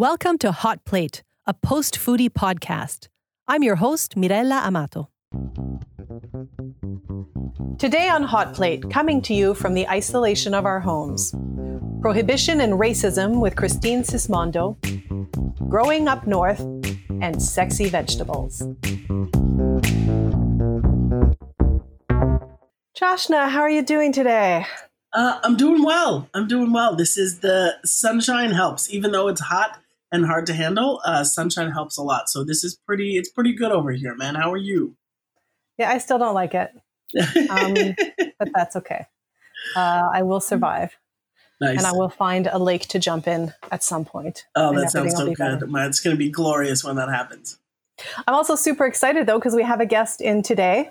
Welcome to Hot Plate, a post foodie podcast. I'm your host, Mirella Amato. Today on Hot Plate, coming to you from the isolation of our homes Prohibition and Racism with Christine Sismondo, Growing Up North, and Sexy Vegetables. Joshna, how are you doing today? Uh, I'm doing well. I'm doing well. This is the sunshine helps, even though it's hot and hard to handle. Uh, sunshine helps a lot. So this is pretty. It's pretty good over here, man. How are you? Yeah, I still don't like it, um, but that's okay. Uh, I will survive. Nice. And I will find a lake to jump in at some point. Oh, that sounds so good. It's going to be glorious when that happens. I'm also super excited though because we have a guest in today.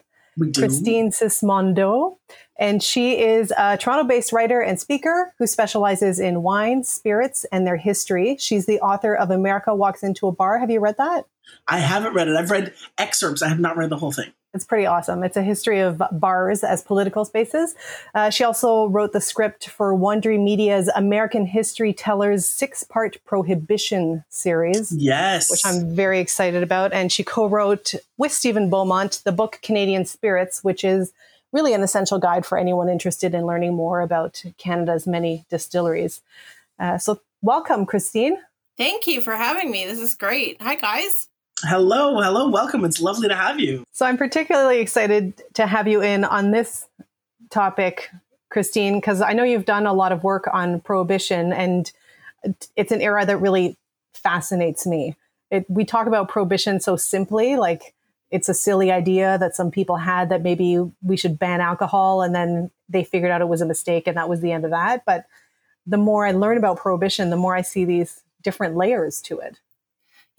Christine Sismondo. And she is a Toronto based writer and speaker who specializes in wine, spirits, and their history. She's the author of America Walks Into a Bar. Have you read that? I haven't read it. I've read excerpts. I have not read the whole thing. It's pretty awesome. It's a history of bars as political spaces. Uh, she also wrote the script for Wondery Media's American History Tellers six part Prohibition series. Yes. Which I'm very excited about. And she co wrote with Stephen Beaumont the book Canadian Spirits, which is really an essential guide for anyone interested in learning more about Canada's many distilleries. Uh, so, welcome, Christine. Thank you for having me. This is great. Hi, guys. Hello, hello, welcome. It's lovely to have you. So I'm particularly excited to have you in on this topic, Christine, because I know you've done a lot of work on prohibition, and it's an era that really fascinates me. It, we talk about prohibition so simply, like it's a silly idea that some people had that maybe we should ban alcohol, and then they figured out it was a mistake, and that was the end of that. But the more I learn about prohibition, the more I see these different layers to it.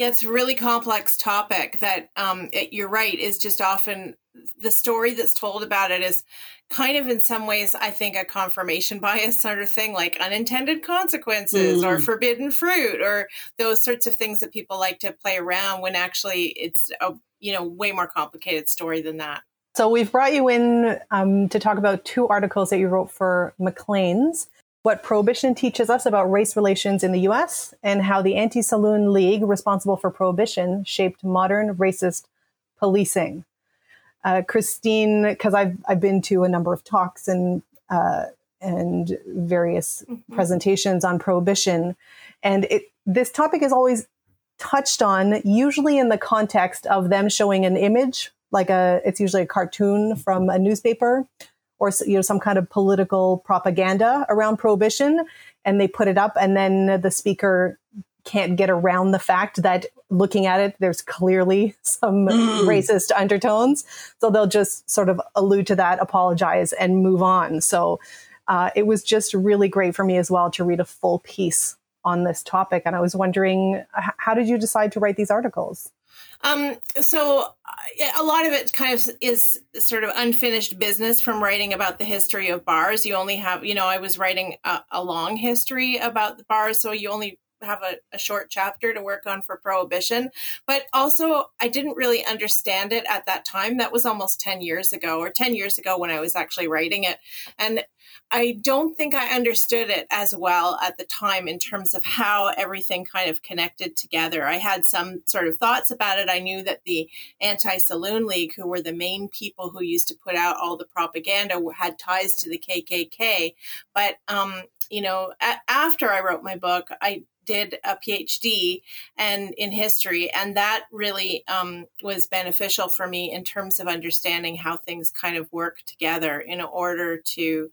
Yeah, it's a really complex topic that um, it, you're right is just often the story that's told about it is kind of in some ways I think a confirmation bias sort of thing like unintended consequences mm. or forbidden fruit or those sorts of things that people like to play around when actually it's a you know way more complicated story than that. So we've brought you in um, to talk about two articles that you wrote for Maclean's what prohibition teaches us about race relations in the US and how the Anti Saloon League, responsible for prohibition, shaped modern racist policing. Uh, Christine, because I've, I've been to a number of talks and, uh, and various mm-hmm. presentations on prohibition, and it, this topic is always touched on, usually in the context of them showing an image, like a, it's usually a cartoon from a newspaper or you know some kind of political propaganda around prohibition and they put it up and then the speaker can't get around the fact that looking at it there's clearly some mm. racist undertones. So they'll just sort of allude to that apologize and move on. So uh, it was just really great for me as well to read a full piece on this topic and i was wondering how did you decide to write these articles um, so uh, a lot of it kind of is sort of unfinished business from writing about the history of bars. You only have, you know, I was writing a, a long history about the bars, so you only have a, a, short chapter to work on for prohibition. But also i didn't really understand it at that time. That was almost 10 years ago or 10 years ago when i was actually writing it. And i don't think i understood it as well at the time in terms of how everything kind of connected together. I had some sort of thoughts about it. I knew that the anti-saloon league who were the main people who used to put out all the propaganda had ties to the kkk but um, you know, after I wrote my book, I did a PhD and in history, and that really um, was beneficial for me in terms of understanding how things kind of work together in order to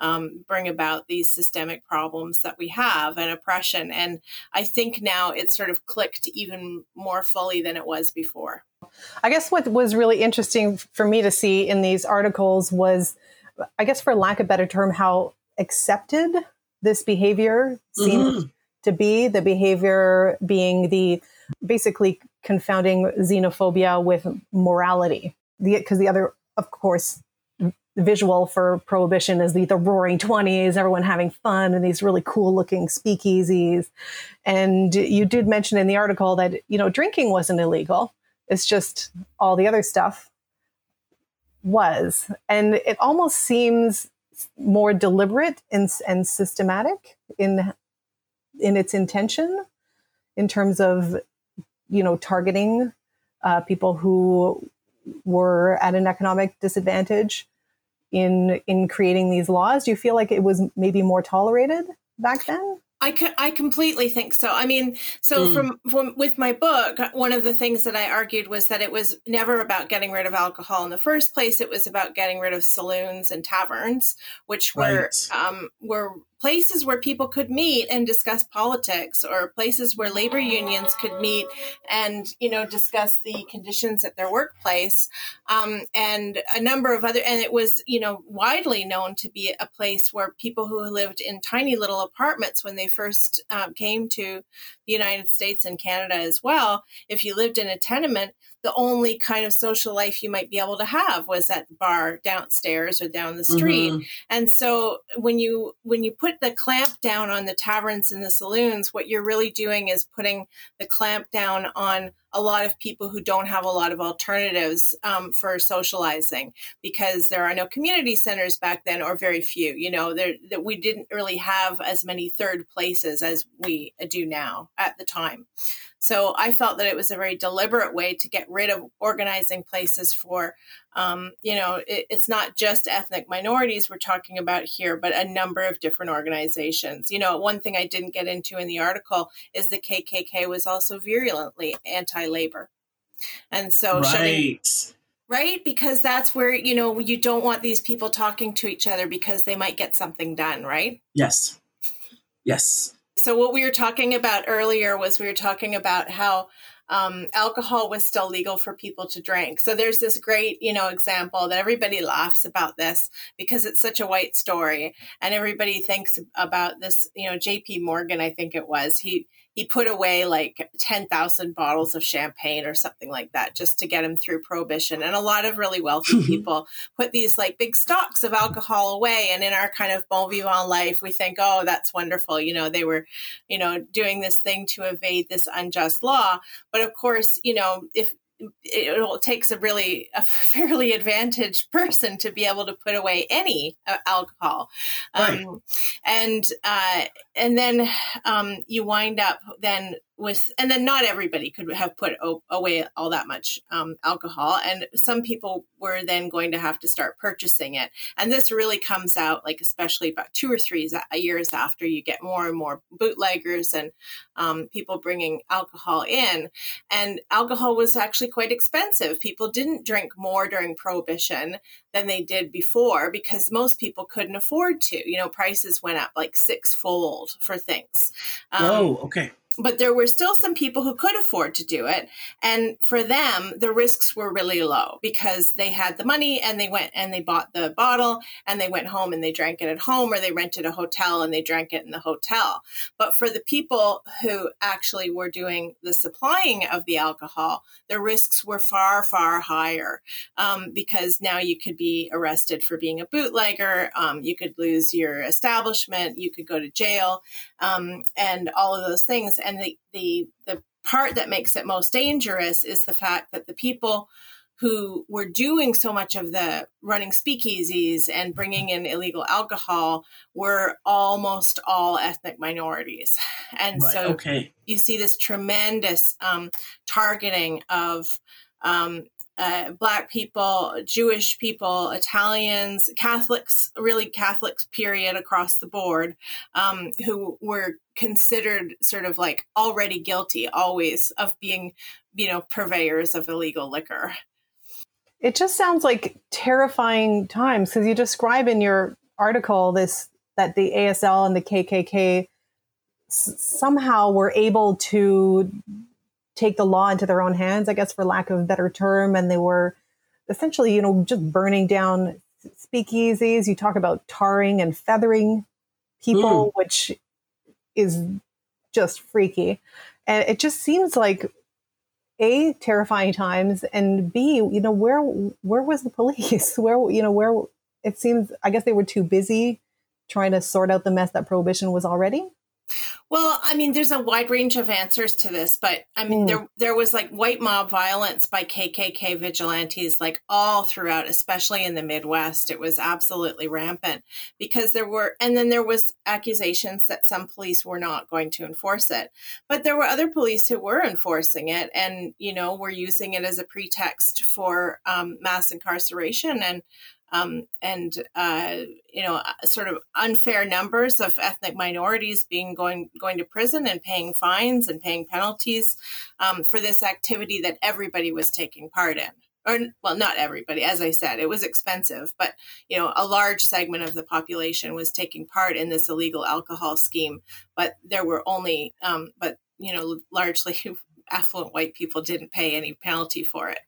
um, bring about these systemic problems that we have and oppression. And I think now it's sort of clicked even more fully than it was before. I guess what was really interesting for me to see in these articles was, I guess, for lack of a better term, how accepted this behavior seemed mm-hmm. To be. The behavior being the basically confounding xenophobia with morality. Because the, the other, of course, visual for prohibition is the, the roaring 20s everyone having fun and these really cool looking speakeasies and you did mention in the article that you know drinking wasn't illegal it's just all the other stuff was and it almost seems more deliberate and, and systematic in in its intention. in terms of, you know, targeting uh, people who were at an economic disadvantage in in creating these laws? Do you feel like it was maybe more tolerated back then? I, I completely think so. I mean, so mm. from, from with my book, one of the things that I argued was that it was never about getting rid of alcohol in the first place. It was about getting rid of saloons and taverns, which were right. um, were places where people could meet and discuss politics or places where labor unions could meet and you know discuss the conditions at their workplace. Um, and a number of other and it was you know widely known to be a place where people who lived in tiny little apartments when they first um, came to the united states and canada as well if you lived in a tenement the only kind of social life you might be able to have was at the bar downstairs or down the street. Mm-hmm. And so when you when you put the clamp down on the taverns and the saloons, what you're really doing is putting the clamp down on a lot of people who don't have a lot of alternatives um, for socializing because there are no community centers back then or very few you know there that we didn't really have as many third places as we do now at the time so I felt that it was a very deliberate way to get rid of organizing places for, um, you know, it, it's not just ethnic minorities we're talking about here, but a number of different organizations. You know, one thing I didn't get into in the article is the KKK was also virulently anti labor. And so, right. Shutting, right? Because that's where, you know, you don't want these people talking to each other because they might get something done, right? Yes. Yes. So, what we were talking about earlier was we were talking about how um, alcohol was still legal for people to drink. So there's this great, you know, example that everybody laughs about this because it's such a white story, and everybody thinks about this. You know, J.P. Morgan, I think it was. He he put away like 10,000 bottles of champagne or something like that just to get him through prohibition. And a lot of really wealthy people put these like big stocks of alcohol away. And in our kind of bon vivant life, we think, oh, that's wonderful. You know, they were, you know, doing this thing to evade this unjust law. But of course, you know, if it takes a really a fairly advantaged person to be able to put away any uh, alcohol right. um, and uh, and then um, you wind up then with and then not everybody could have put o- away all that much um, alcohol and some people were then going to have to start purchasing it. And this really comes out like especially about two or three years after you get more and more bootleggers and um, people bringing alcohol in. And alcohol was actually quite expensive. People didn't drink more during prohibition than they did before because most people couldn't afford to. You know prices went up like sixfold for things. Um, oh okay but there were still some people who could afford to do it. And for them, the risks were really low because they had the money and they went and they bought the bottle and they went home and they drank it at home or they rented a hotel and they drank it in the hotel. But for the people who actually were doing the supplying of the alcohol, the risks were far, far higher um, because now you could be arrested for being a bootlegger. Um, you could lose your establishment. You could go to jail um, and all of those things and the the the part that makes it most dangerous is the fact that the people who were doing so much of the running speakeasies and bringing in illegal alcohol were almost all ethnic minorities. And right, so okay. you see this tremendous um, targeting of um, uh, black people, Jewish people, Italians, Catholics, really Catholics, period, across the board, um, who were considered sort of like already guilty always of being, you know, purveyors of illegal liquor. It just sounds like terrifying times because you describe in your article this that the ASL and the KKK s- somehow were able to take the law into their own hands, I guess, for lack of a better term. And they were essentially, you know, just burning down speakeasies. You talk about tarring and feathering people, mm. which is just freaky. And it just seems like a terrifying times and b you know where where was the police where you know where it seems i guess they were too busy trying to sort out the mess that prohibition was already Well, I mean, there's a wide range of answers to this, but I mean, mm. there there was like white mob violence by KKK vigilantes, like all throughout, especially in the Midwest. It was absolutely rampant because there were, and then there was accusations that some police were not going to enforce it, but there were other police who were enforcing it, and you know, were using it as a pretext for um, mass incarceration and um, and uh, you know uh, sort of unfair numbers of ethnic minorities being going going to prison and paying fines and paying penalties um, for this activity that everybody was taking part in. Or well not everybody as i said it was expensive but you know a large segment of the population was taking part in this illegal alcohol scheme but there were only um, but you know largely affluent white people didn't pay any penalty for it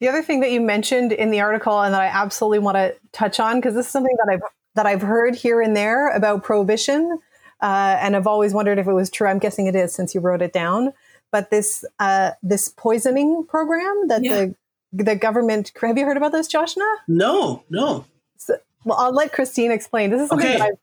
the other thing that you mentioned in the article and that I absolutely want to touch on because this is something that I've that I've heard here and there about prohibition, uh, and I've always wondered if it was true. I'm guessing it is since you wrote it down. But this uh, this poisoning program that yeah. the the government have you heard about this, Joshna? No, no. So, well, I'll let Christine explain. This is something okay. that I've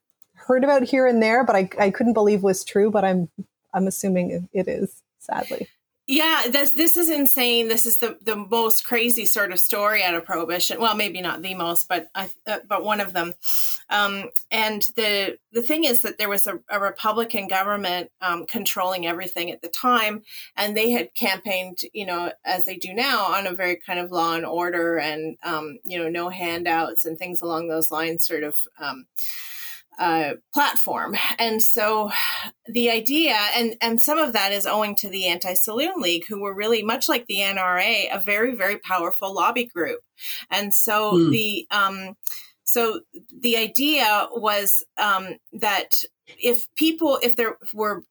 heard about here and there, but I, I couldn't believe was true. But I'm I'm assuming it is. Sadly. Yeah, this this is insane. This is the the most crazy sort of story out of prohibition. Well, maybe not the most, but I uh, but one of them. Um, and the the thing is that there was a, a Republican government um, controlling everything at the time, and they had campaigned, you know, as they do now, on a very kind of law and order and um, you know no handouts and things along those lines, sort of. Um, uh, platform. And so the idea, and, and some of that is owing to the Anti Saloon League, who were really much like the NRA, a very, very powerful lobby group. And so mm. the, um, so the idea was um, that if people if there were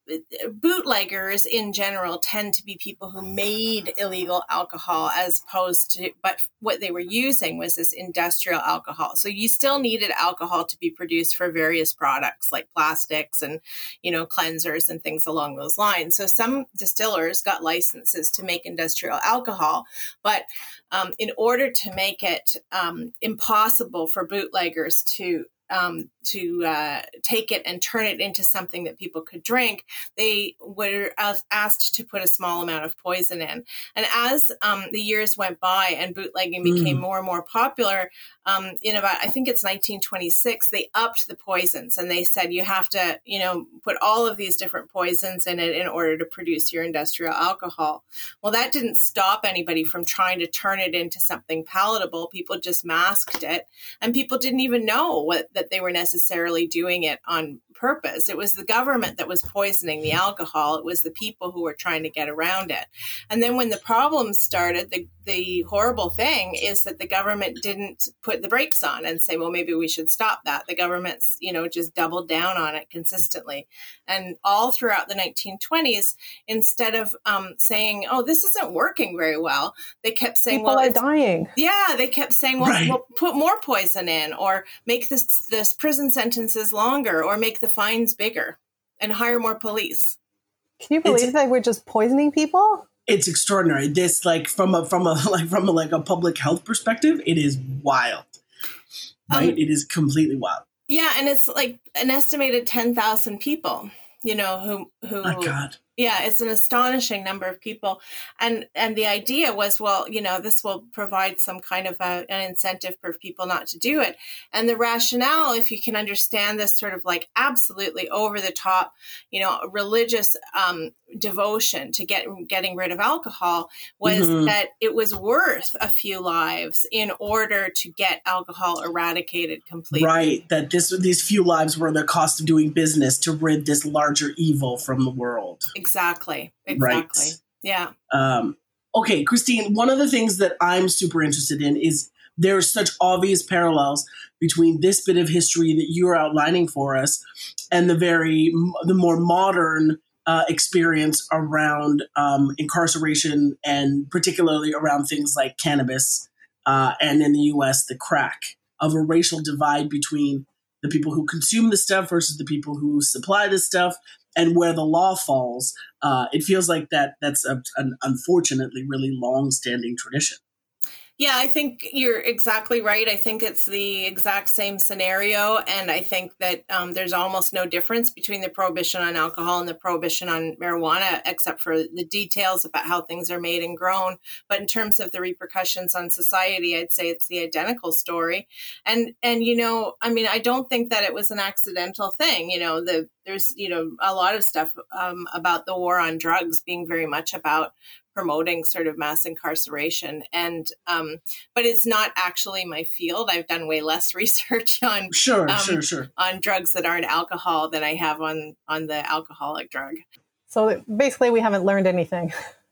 bootleggers in general tend to be people who made illegal alcohol as opposed to but what they were using was this industrial alcohol. So you still needed alcohol to be produced for various products like plastics and you know cleansers and things along those lines. So some distillers got licenses to make industrial alcohol but um, in order to make it um, impossible for bootleggers to um, to uh, take it and turn it into something that people could drink, they were asked to put a small amount of poison in. And as um, the years went by and bootlegging became mm. more and more popular, um, in about I think it's 1926, they upped the poisons and they said you have to, you know, put all of these different poisons in it in order to produce your industrial alcohol. Well, that didn't stop anybody from trying to turn it into something palatable. People just masked it, and people didn't even know what that they were necessarily doing it on purpose. It was the government that was poisoning the alcohol. It was the people who were trying to get around it. And then when the problems started, the, the horrible thing is that the government didn't put the brakes on and say, well, maybe we should stop that. The government's, you know, just doubled down on it consistently. And all throughout the 1920s, instead of um, saying, oh, this isn't working very well, they kept saying, people well, are dying. Yeah, they kept saying, well, right. well, put more poison in or make this, this prison sentences longer or make the fines bigger and hire more police. Can you believe it's, that we're just poisoning people? It's extraordinary. This like from a from a like from a like a public health perspective, it is wild. Right? Um, it is completely wild. Yeah, and it's like an estimated ten thousand people, you know, who who My God yeah it's an astonishing number of people and and the idea was well you know this will provide some kind of a, an incentive for people not to do it and the rationale if you can understand this sort of like absolutely over the top you know religious um, devotion to get getting rid of alcohol was mm-hmm. that it was worth a few lives in order to get alcohol eradicated completely right that this these few lives were the cost of doing business to rid this larger evil from the world Exactly. Exactly. Right? Yeah. Um, okay, Christine, one of the things that I'm super interested in is there are such obvious parallels between this bit of history that you're outlining for us and the very the more modern uh, experience around um, incarceration and particularly around things like cannabis uh, and in the U.S. the crack of a racial divide between the people who consume the stuff versus the people who supply the stuff and where the law falls, uh, it feels like that that's a, an unfortunately really long-standing tradition. Yeah, I think you're exactly right. I think it's the exact same scenario. And I think that um, there's almost no difference between the prohibition on alcohol and the prohibition on marijuana, except for the details about how things are made and grown. But in terms of the repercussions on society, I'd say it's the identical story. And, and, you know, I mean, I don't think that it was an accidental thing. You know, the, there's, you know, a lot of stuff um, about the war on drugs being very much about promoting sort of mass incarceration. And um, but it's not actually my field. I've done way less research on sure um, sure sure. on drugs that aren't alcohol than i have on on the alcoholic drug. So basically we haven't learned anything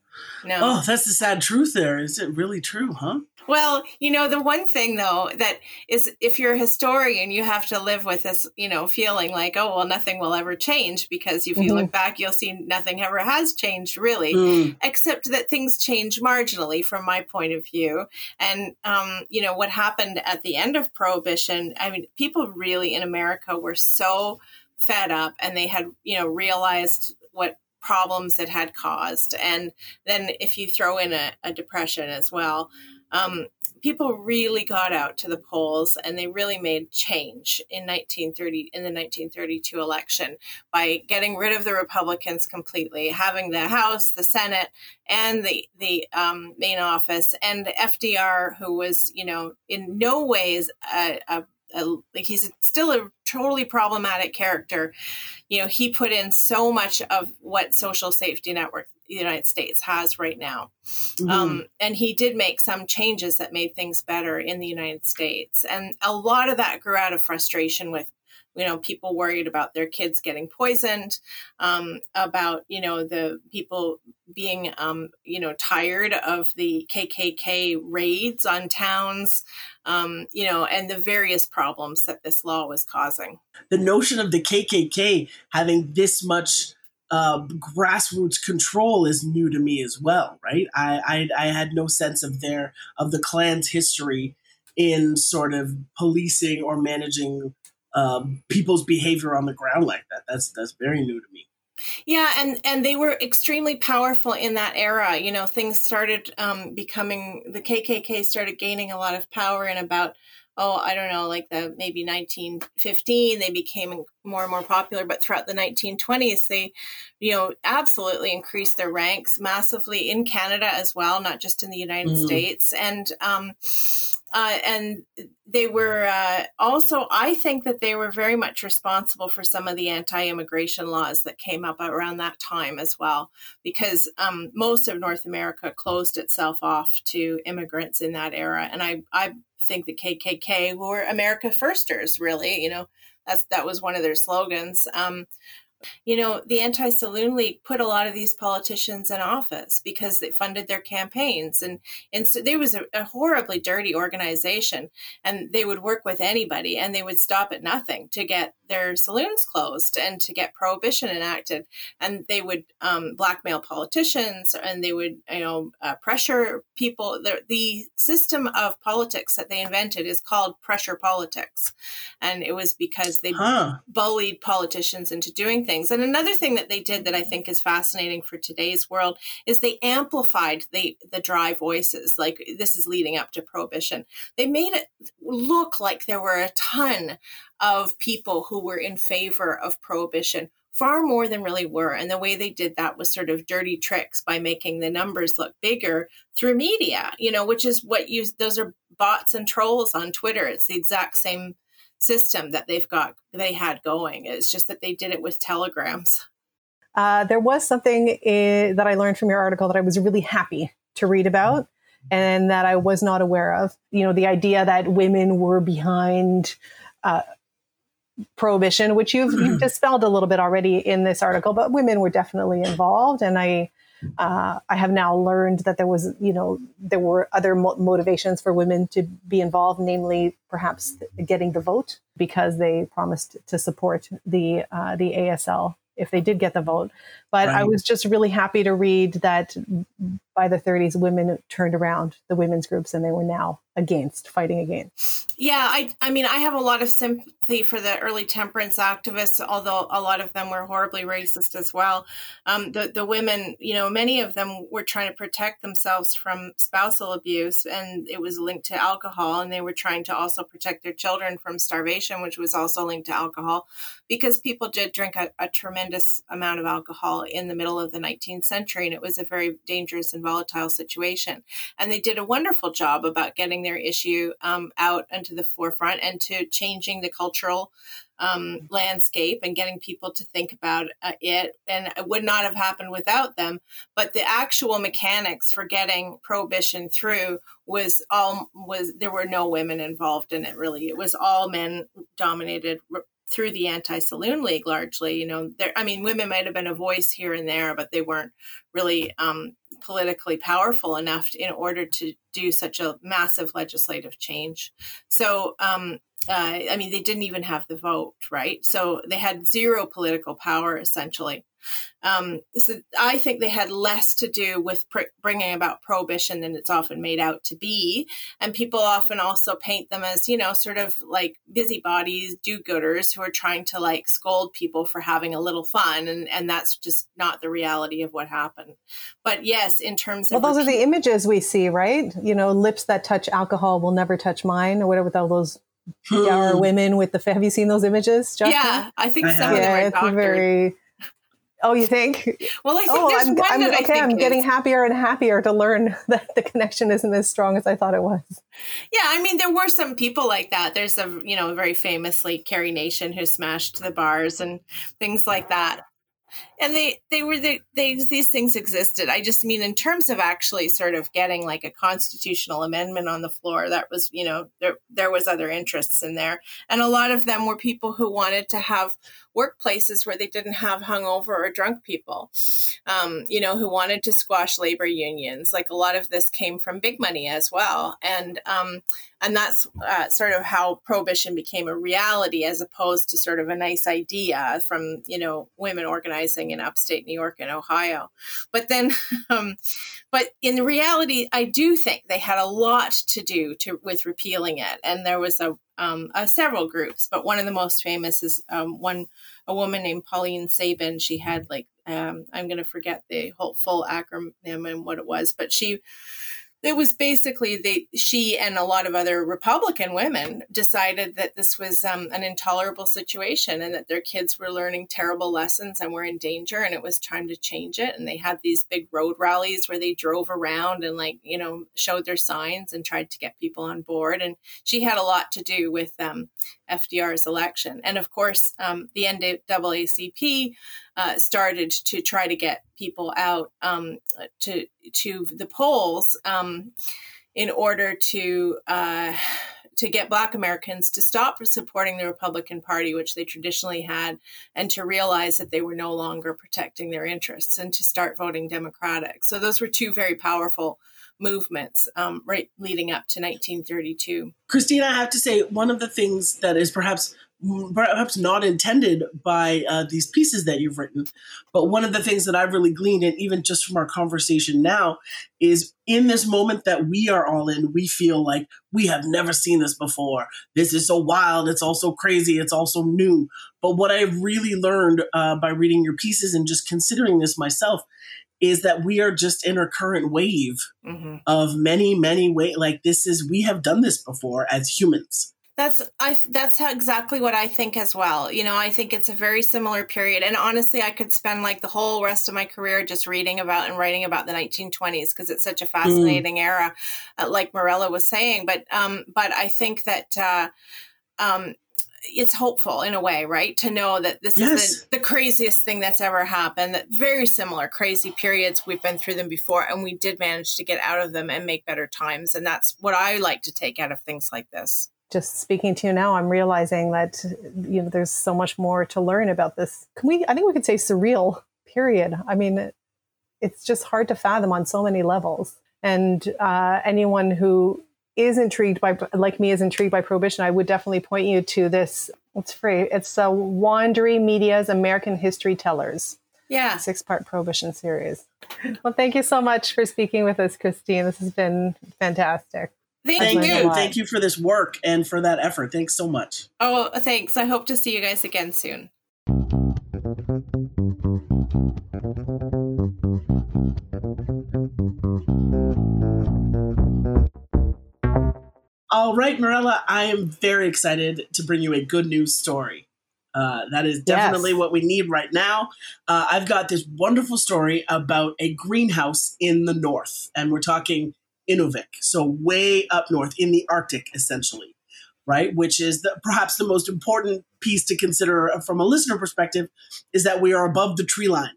no oh that's the sad truth there is it really true huh well, you know, the one thing though that is if you're a historian, you have to live with this, you know, feeling like, oh, well, nothing will ever change because if you mm-hmm. look back, you'll see nothing ever has changed really, mm. except that things change marginally from my point of view. And, um, you know, what happened at the end of Prohibition, I mean, people really in America were so fed up and they had, you know, realized what problems it had caused. And then if you throw in a, a depression as well, um, people really got out to the polls and they really made change in 1930 in the 1932 election by getting rid of the Republicans completely, having the House, the Senate, and the the um, main office, and FDR, who was you know in no ways a, a a, like he's still a totally problematic character. You know, he put in so much of what social safety network the United States has right now. Mm-hmm. Um, and he did make some changes that made things better in the United States. And a lot of that grew out of frustration with you know people worried about their kids getting poisoned um, about you know the people being um, you know tired of the kkk raids on towns um, you know and the various problems that this law was causing the notion of the kkk having this much uh, grassroots control is new to me as well, right? I, I, I had no sense of their of the Klan's history in sort of policing or managing um, people's behavior on the ground like that. That's that's very new to me. Yeah, and and they were extremely powerful in that era. You know, things started um, becoming the KKK started gaining a lot of power in about oh, I don't know, like the maybe 1915, they became more and more popular. But throughout the 1920s, they, you know, absolutely increased their ranks massively in Canada as well, not just in the United mm. States. And, um, uh, and they were uh, also, I think that they were very much responsible for some of the anti immigration laws that came up around that time as well, because um, most of North America closed itself off to immigrants in that era. And I, I think the KKK were America Firsters, really. You know, that's that was one of their slogans. Um, you know, the Anti Saloon League put a lot of these politicians in office because they funded their campaigns. And, and so there was a, a, horribly dirty organization, and they would work with anybody and they would stop at nothing to get their saloons closed and to get prohibition enacted. And they would um, blackmail politicians and they would, you know, uh, pressure people. The, the system of politics that they invented is called pressure politics. And it was because they huh. bullied politicians into doing things things. And another thing that they did that I think is fascinating for today's world is they amplified the the dry voices. Like this is leading up to prohibition. They made it look like there were a ton of people who were in favor of prohibition far more than really were. And the way they did that was sort of dirty tricks by making the numbers look bigger through media, you know, which is what you, those are bots and trolls on Twitter. It's the exact same system that they've got they had going. It's just that they did it with telegrams. Uh, there was something in, that I learned from your article that I was really happy to read about and that I was not aware of. You know, the idea that women were behind uh, prohibition, which you've, you've dispelled a little bit already in this article, but women were definitely involved. And I, uh, I have now learned that there was, you know, there were other mo- motivations for women to be involved, namely perhaps getting the vote because they promised to support the uh, the ASL if they did get the vote. But right. I was just really happy to read that by the 30s, women turned around the women's groups and they were now against fighting against. Yeah, I I mean I have a lot of sympathy for the early temperance activists, although a lot of them were horribly racist as well. Um, the the women, you know, many of them were trying to protect themselves from spousal abuse, and it was linked to alcohol, and they were trying to also protect their children from starvation, which was also linked to alcohol, because people did drink a, a tremendous amount of alcohol in the middle of the 19th century, and it was a very dangerous and volatile situation. And they did a wonderful job about getting their issue um, out into the forefront and to changing the cultural um, landscape and getting people to think about uh, it. And it would not have happened without them. But the actual mechanics for getting prohibition through was all was there were no women involved in it. Really, it was all men dominated through the anti-saloon league largely you know there i mean women might have been a voice here and there but they weren't really um, politically powerful enough in order to do such a massive legislative change. So um, uh, i mean they didn't even have the vote right? So they had zero political power essentially um, so I think they had less to do with pr- bringing about prohibition than it's often made out to be. And people often also paint them as, you know, sort of like busybodies, do gooders who are trying to like scold people for having a little fun. And, and that's just not the reality of what happened. But yes, in terms of. Well, those repeat- are the images we see, right? You know, lips that touch alcohol will never touch mine or whatever with all those dour women with the. Have you seen those images? Justin? Yeah, I think I some yeah, it's very Oh, you think? Well, I think oh, there's I'm, one I'm, that okay. I I'm is... getting happier and happier to learn that the connection isn't as strong as I thought it was. Yeah, I mean, there were some people like that. There's a you know very famously Carrie Nation who smashed the bars and things like that and they they were the, they these things existed. I just mean in terms of actually sort of getting like a constitutional amendment on the floor that was you know there there was other interests in there. And a lot of them were people who wanted to have workplaces where they didn't have hungover or drunk people um, you know who wanted to squash labor unions. Like a lot of this came from big money as well. And um, and that's uh, sort of how prohibition became a reality as opposed to sort of a nice idea from you know women organizing in upstate new york and ohio. But then um, but in reality i do think they had a lot to do to with repealing it. And there was a, um, several groups but one of the most famous is um, one a woman named pauline sabin. She had like um, i'm going to forget the whole full acronym and what it was but she it was basically they she and a lot of other republican women decided that this was um, an intolerable situation and that their kids were learning terrible lessons and were in danger and it was time to change it. And they had these big road rallies where they drove around and like you know showed their signs and tried to get people on board. And she had a lot to do with um, fdr's election. And of course um, the naacp uh, started to try to get people out um, to to the polls um, in order to uh, to get Black Americans to stop supporting the Republican Party, which they traditionally had, and to realize that they were no longer protecting their interests, and to start voting Democratic. So those were two very powerful movements um, right leading up to 1932. Christina, I have to say, one of the things that is perhaps perhaps not intended by uh, these pieces that you've written. But one of the things that I've really gleaned, and even just from our conversation now, is in this moment that we are all in, we feel like we have never seen this before. This is so wild. It's also crazy. It's also new. But what I've really learned uh, by reading your pieces and just considering this myself is that we are just in a current wave mm-hmm. of many, many ways. Like this is, we have done this before as humans that's I that's how, exactly what I think as well. You know, I think it's a very similar period and honestly I could spend like the whole rest of my career just reading about and writing about the 1920s because it's such a fascinating mm. era uh, like Mirella was saying, but um but I think that uh um it's hopeful in a way, right? To know that this yes. isn't the craziest thing that's ever happened. That very similar crazy periods we've been through them before, and we did manage to get out of them and make better times. And that's what I like to take out of things like this just speaking to you now, I'm realizing that you know there's so much more to learn about this. Can we? I think we could say surreal. Period. I mean, it's just hard to fathom on so many levels. And uh, anyone who is intrigued by, like me, is intrigued by prohibition, I would definitely point you to this. It's free. It's uh, Wondery Media's American History Tellers. Yeah. Six part prohibition series. Well, thank you so much for speaking with us, Christine. This has been fantastic. Thank, Thank you. you. Thank you for this work and for that effort. Thanks so much. Oh, thanks. I hope to see you guys again soon. All right, Mirella, I am very excited to bring you a good news story. Uh, that is definitely Yes. what we need right now. Uh, I've got this wonderful story about a greenhouse in the north, and we're talking Inuvik, so way up north in the Arctic, essentially, right? Which is the, perhaps the most important piece to consider from a listener perspective is that we are above the tree line.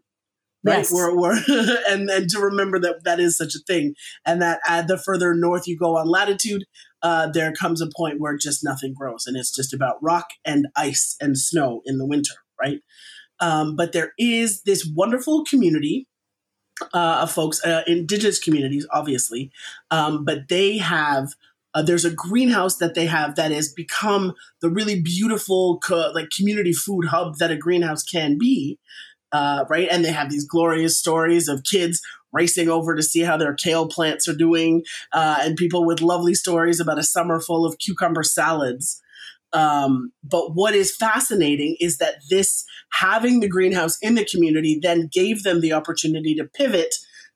Right, Yes. we're, we're and and to remember that that is such a thing, and that uh, the further north you go on latitude, uh, there comes a point where just nothing grows and it's just about rock and ice and snow in the winter, right? Um, but there is this wonderful community uh, of folks, uh, indigenous communities, obviously, um, but they have. Uh, there's a greenhouse that they have that has become the really beautiful co- like community food hub that a greenhouse can be, uh, right? And they have these glorious stories of kids racing over to see how their kale plants are doing, uh, and people with lovely stories about a summer full of cucumber salads. Um, but what is fascinating is that this having the greenhouse in the community then gave them the opportunity to pivot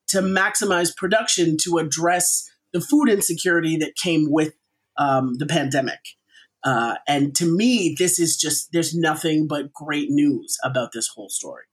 to maximize production to address the food insecurity that came with um, the pandemic. Uh, and to me, this is just, there's nothing but great news about this whole story.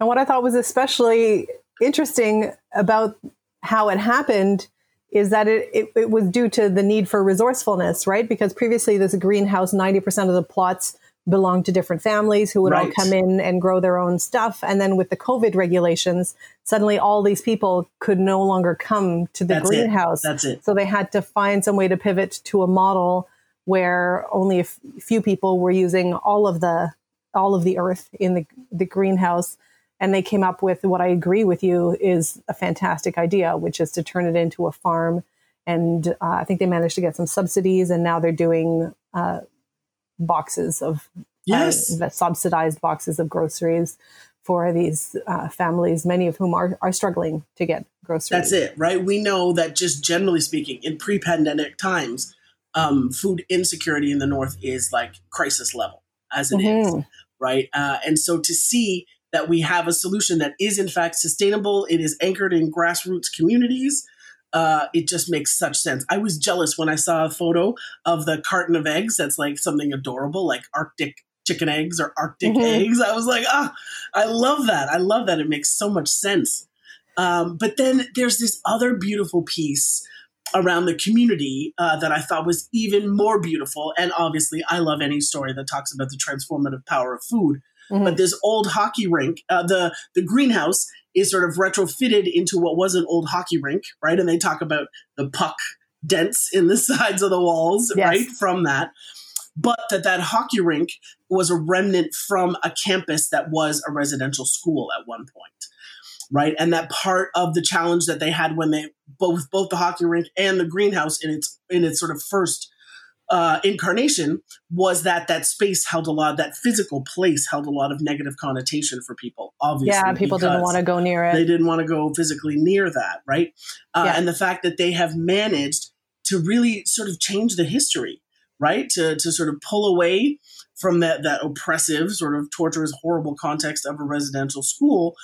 And what I thought was especially interesting about how it happened is that it, it, it was due to the need for resourcefulness, right? Because previously, this greenhouse, 90% of the plots belonged to different families who would all come in and grow their own stuff. And then with the COVID regulations, suddenly all these people could no longer come to the That's it. greenhouse. That's it. So they had to find some way to pivot to a model where only a f- few people were using all of the all of the earth in the the greenhouse and they came up with what I agree with you is a fantastic idea which is to turn it into a farm and uh, I think they managed to get some subsidies and now they're doing uh, boxes of Yes. uh, subsidized boxes of groceries for these uh, families many of whom are, are struggling to get groceries That's it, right? We know that just generally speaking, in pre pandemic times, um, food insecurity in the North is like crisis level, as it is, Mhm. right? Uh, and so to see that we have a solution that is in fact sustainable, it is anchored in grassroots communities. Uh, it just makes such sense. I was jealous when I saw a photo of the carton of eggs. That's like something adorable, like Arctic chicken eggs or Arctic Mhm. eggs. I was like, ah, I love that. I love that. It makes so much sense. Um, but then there's this other beautiful piece around the community uh, that I thought was even more beautiful. And obviously, I love any story that talks about the transformative power of food. Mhm. But this old hockey rink, uh, the the greenhouse is sort of retrofitted into what was an old hockey rink, right? And they talk about the puck dents in the sides of the walls, Yes. right? From that, but that that hockey rink was a remnant from a campus that was a residential school at one point right and that part of the challenge that they had when they both both the hockey rink and the greenhouse in its in its sort of first uh, incarnation was that that space held a lot that physical place held a lot of negative connotation for people obviously yeah people didn't want to go near it. they didn't want to go physically near that right? Uh, Yeah. and the fact that they have managed to really sort of change the history right? To, to sort of pull away from that that oppressive sort of torturous horrible context of a residential school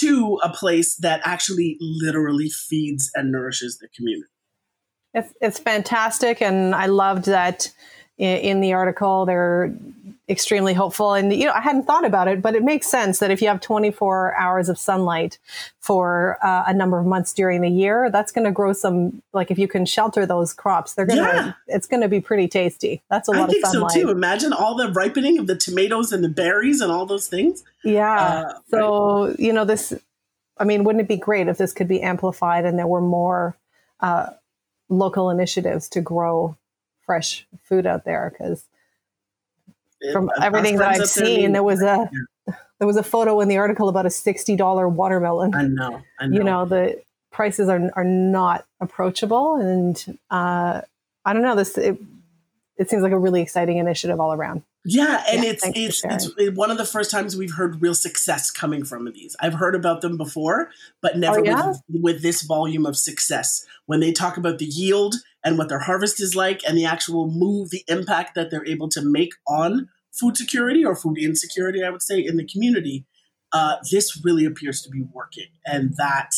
to a place that actually literally feeds and nourishes the community It's, it's fantastic, and I loved that in, in the article they're extremely hopeful. And you know, I hadn't thought about it, but it makes sense that if you have 24 hours of sunlight for uh, a number of months during the year, that's going to grow some. Like if you can shelter those crops, they're gonna. Yeah. It's going to be pretty tasty. That's a lot I think of so too imagine all the ripening of the tomatoes and the berries and all those things Yeah. Uh, so, you know, this, I mean, wouldn't it be great if this could be amplified and there were more uh, local initiatives to grow fresh food out there? Because from Our everything that I've up there seen, there was a there was a photo in the article about a sixty dollar watermelon. i know i know You know, the prices are are not approachable, and uh, I don't know. This it, it seems like a really exciting initiative all around. Yeah, and yeah, it's it's it's one of the first times we've heard real success coming from these. I've heard about them before, but never oh, yeah? with, with this volume of success. When they talk about the yield and what their harvest is like, and the actual move, the impact that they're able to make on food security or food insecurity, I would say, in the community, uh, this really appears to be working, and that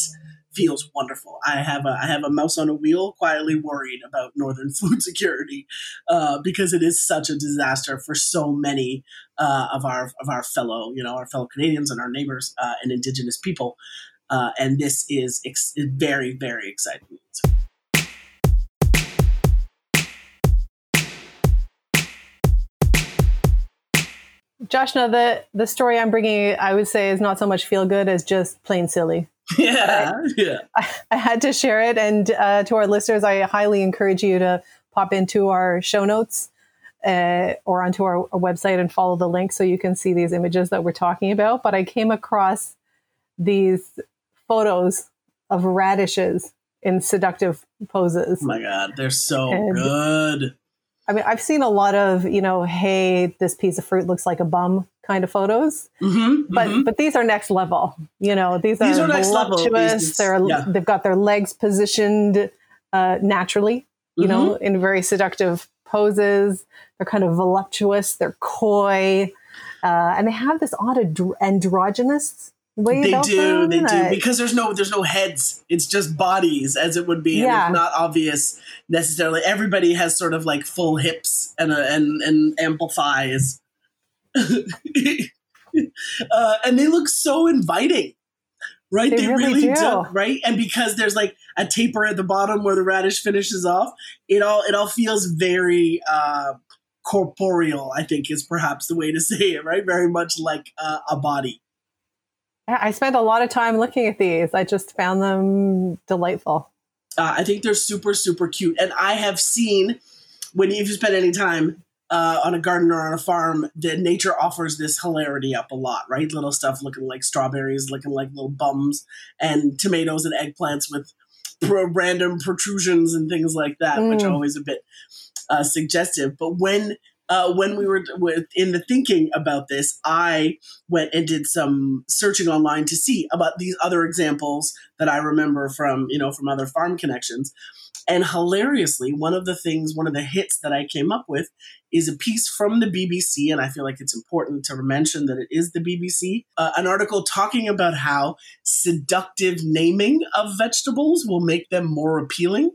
feels wonderful. I have a I have a mouse on a wheel, quietly worried about northern food security uh, because it is such a disaster for so many uh, of our of our fellow you know our fellow Canadians and our neighbors uh, and Indigenous people. Uh, and this is ex- very very exciting. Josh, now the the story I'm bringing, I would say, is not so much feel good as just plain silly. Yeah, I, yeah. I, I, had to share it, and uh, to our listeners, I highly encourage you to pop into our show notes uh, or onto our, our, website and follow the link so you can see these images that we're talking about. But I came across these photos of radishes in seductive poses. Oh my god, they're so and, good. I mean, I've seen a lot of, you know, hey, this piece of fruit looks like a bum kind of photos, mm-hmm, but mm-hmm. but these are next level. You know, these, these are, are voluptuous. They're yeah. they've got their legs positioned uh, naturally. You mm-hmm. know, in very seductive poses. They're kind of voluptuous. They're coy, uh, and they have this odd androgynous way they do they do because there's no there's no heads. It's just bodies as it would be yeah. and it's not obvious necessarily. Everybody has sort of like full hips and uh, and and ample thighs. Uh, and they look so inviting right? They, they really, really do. do. right? And because there's like a taper at the bottom where the radish finishes off it all it all feels very uh corporeal i think is perhaps the way to say it right? Very much like uh, a body I spent a lot of time looking at these. I just found them delightful. Uh, I think they're super, super cute. And I have seen when you spend any time uh, on a garden or on a farm, that nature offers this hilarity up a lot, right? Little stuff looking like strawberries, looking like little bums, and tomatoes and eggplants with random protrusions and things like that, mm. which are always a bit uh, suggestive. But when uh, when we were in the thinking about this, I went and did some searching online to see about these other examples that I remember from you know from other farm connections. And hilariously, one of the things, one of the hits that I came up with is a piece from the BBC, and I feel like it's important to mention that it is the BBC, uh, an article talking about how seductive naming of vegetables will make them more appealing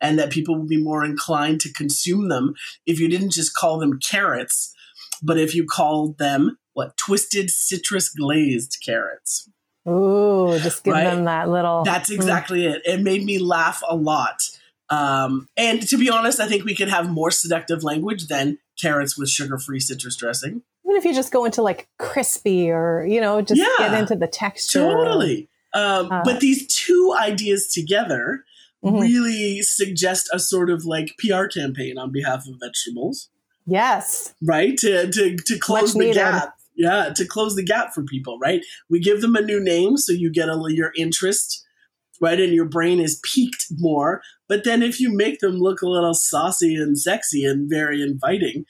and that people would be more inclined to consume them if you didn't just call them carrots, but if you called them what twisted citrus glazed carrots. Ooh, just give right? them that little. That's hmm. exactly mm. it. It made me laugh a lot. Um, and to be honest, I think we could have more seductive language than carrots with sugar free citrus dressing. Even if you just go into like crispy or, you know, just yeah, get into the texture. Totally. Um, uh, but these two ideas together mm-hmm. really suggest a sort of like PR campaign on behalf of vegetables. Yes. Right? To to, to close the gap. Yeah, to close the gap for people, right? We give them a new name so you get a, your interest, right? And your brain is peaked more. But then if you make them look a little saucy and sexy and very inviting,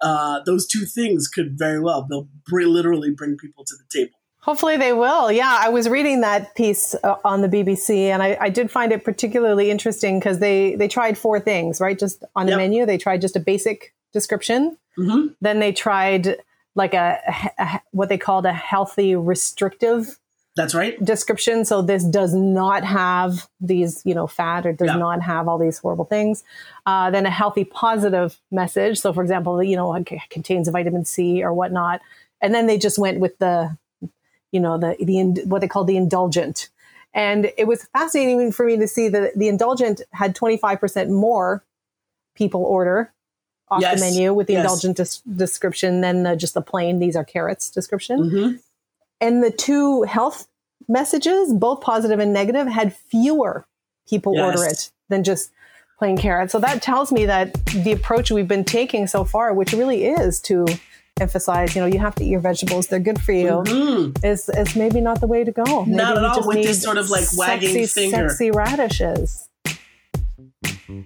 uh, those two things could very well, they'll br- literally bring people to the table. Hopefully they will. Yeah, I was reading that piece uh, on the BBC, and I, I, did find it particularly interesting because they they tried four things, right? Just on yep. a menu, they tried just a basic description. Mm-hmm. Then they tried like a, a, what they called a healthy restrictive. That's right. Description. So this does not have these, you know, fat or does not have all these horrible things. Uh, then a healthy positive message. So, for example, you know, it contains vitamin C or whatnot. And then they just went with the you know, the, the, what they call the indulgent. And it was fascinating for me to see that the indulgent had 25% more people order off yes. the menu with the yes. indulgent des- description than the, just the plain, these are carrots description. Mm-hmm. And the two health messages, both positive and negative, had fewer people yes. order it than just plain carrots. So that tells me that the approach we've been taking so far, which really is to emphasize, you know, you have to eat your vegetables. They're good for you. Mm-hmm. Is is maybe not the way to go. Maybe not at all with this sort of like wagging sexy, finger. Sexy radishes.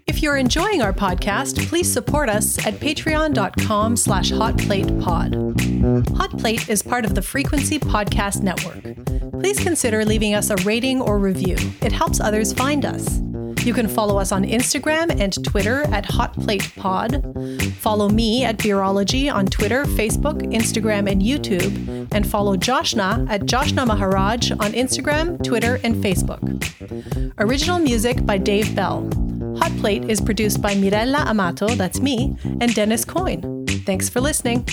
If you're enjoying our podcast, please support us at patreon.com slash hotplatepod. Hot Plate is part of the Frequency Podcast Network. Please consider leaving us a rating or review. It helps others find us. You can follow us on Instagram and Twitter at HotPlatePod. Follow me at Beerology on Twitter, Facebook, Instagram, and YouTube. And follow Joshna at Joshna Maharaj on Instagram, Twitter, and Facebook. Original music by Dave Bell. Hot Plate is produced by Mirella Amato, that's me, and Dennis Coyne. Thanks for listening.